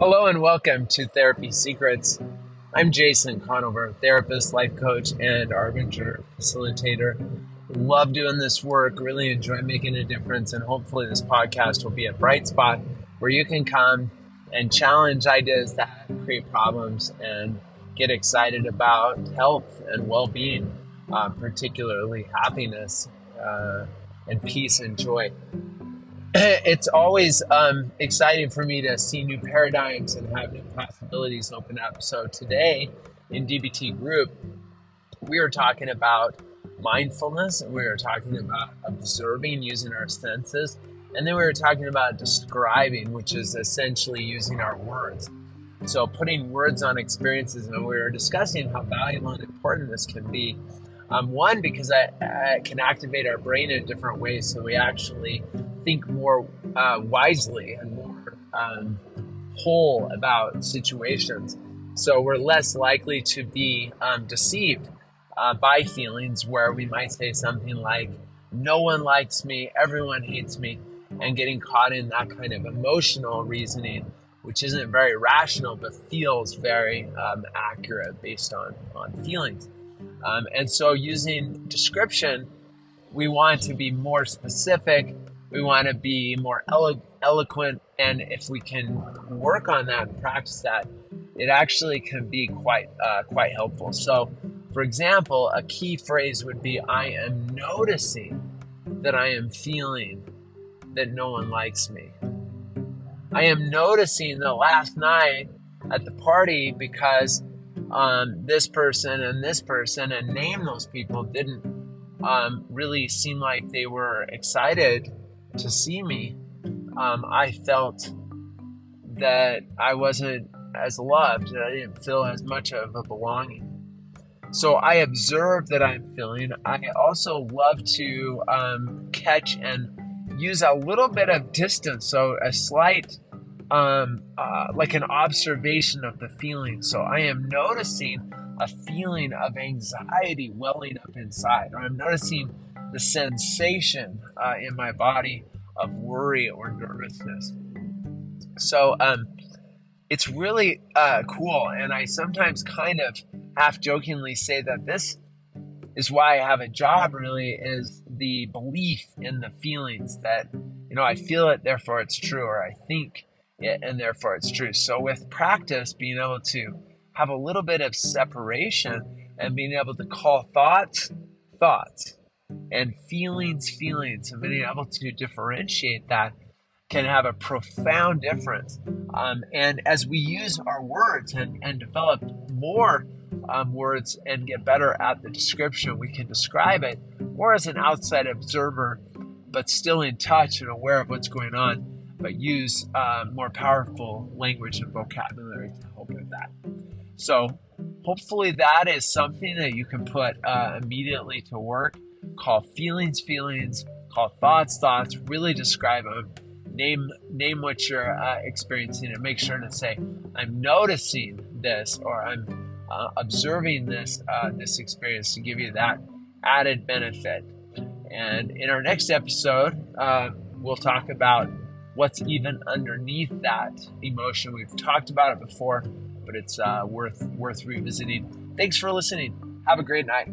Hello and welcome to Therapy Secrets. I'm Jason Conover, therapist, life coach, and Arbinger facilitator. Love doing this work, really enjoy making a difference, and hopefully, this podcast will be a bright spot where you can come and challenge ideas that create problems and get excited about health and well being, uh, particularly happiness uh, and peace and joy. it's always um, exciting for me to see new paradigms and have new possibilities open up. So today in DBT group, we are talking about mindfulness and we are talking about observing using our senses. And then we were talking about describing, which is essentially using our words. So putting words on experiences, and we were discussing how valuable and important this can be. Um, one, because I, I can activate our brain in different ways, so we actually think more uh, wisely and more um, whole about situations. So we're less likely to be um, deceived uh, by feelings where we might say something like, no one likes me, everyone hates me, and getting caught in that kind of emotional reasoning, which isn't very rational but feels very um, accurate based on, on feelings. Um, and so using description, we want to be more specific we want to be more elo- eloquent and if we can work on that and practice that it actually can be quite uh, quite helpful. So for example a key phrase would be i am noticing that i am feeling that no one likes me. I am noticing that last night at the party because um, this person and this person and name those people didn't um, really seem like they were excited to see me, um, I felt that I wasn't as loved, that I didn't feel as much of a belonging. So I observe that I'm feeling. I also love to um, catch and use a little bit of distance, so a slight, um, uh, like an observation of the feeling. So I am noticing a feeling of anxiety welling up inside, or I'm noticing the sensation uh, in my body of worry or nervousness. So um, it's really uh, cool, and I sometimes kind of half jokingly say that this is why I have a job. Really, is the belief in the feelings that you know I feel it, therefore it's true, or I think it, and therefore it's true. So with practice, being able to have a little bit of separation and being able to call thoughts thoughts and feelings, feelings, and being able to differentiate that can have a profound difference. Um, and as we use our words and, and develop more um, words and get better at the description, we can describe it more as an outside observer, but still in touch and aware of what's going on, but use uh, more powerful language and vocabulary to help with that. So, hopefully, that is something that you can put uh, immediately to work call feelings feelings, call thoughts thoughts, really describe them. Name name what you're uh, experiencing and make sure to say, I'm noticing this or I'm uh, observing this uh, this experience to give you that added benefit. And in our next episode, uh, we'll talk about what's even underneath that emotion. We've talked about it before, but it's uh, worth worth revisiting. Thanks for listening. Have a great night.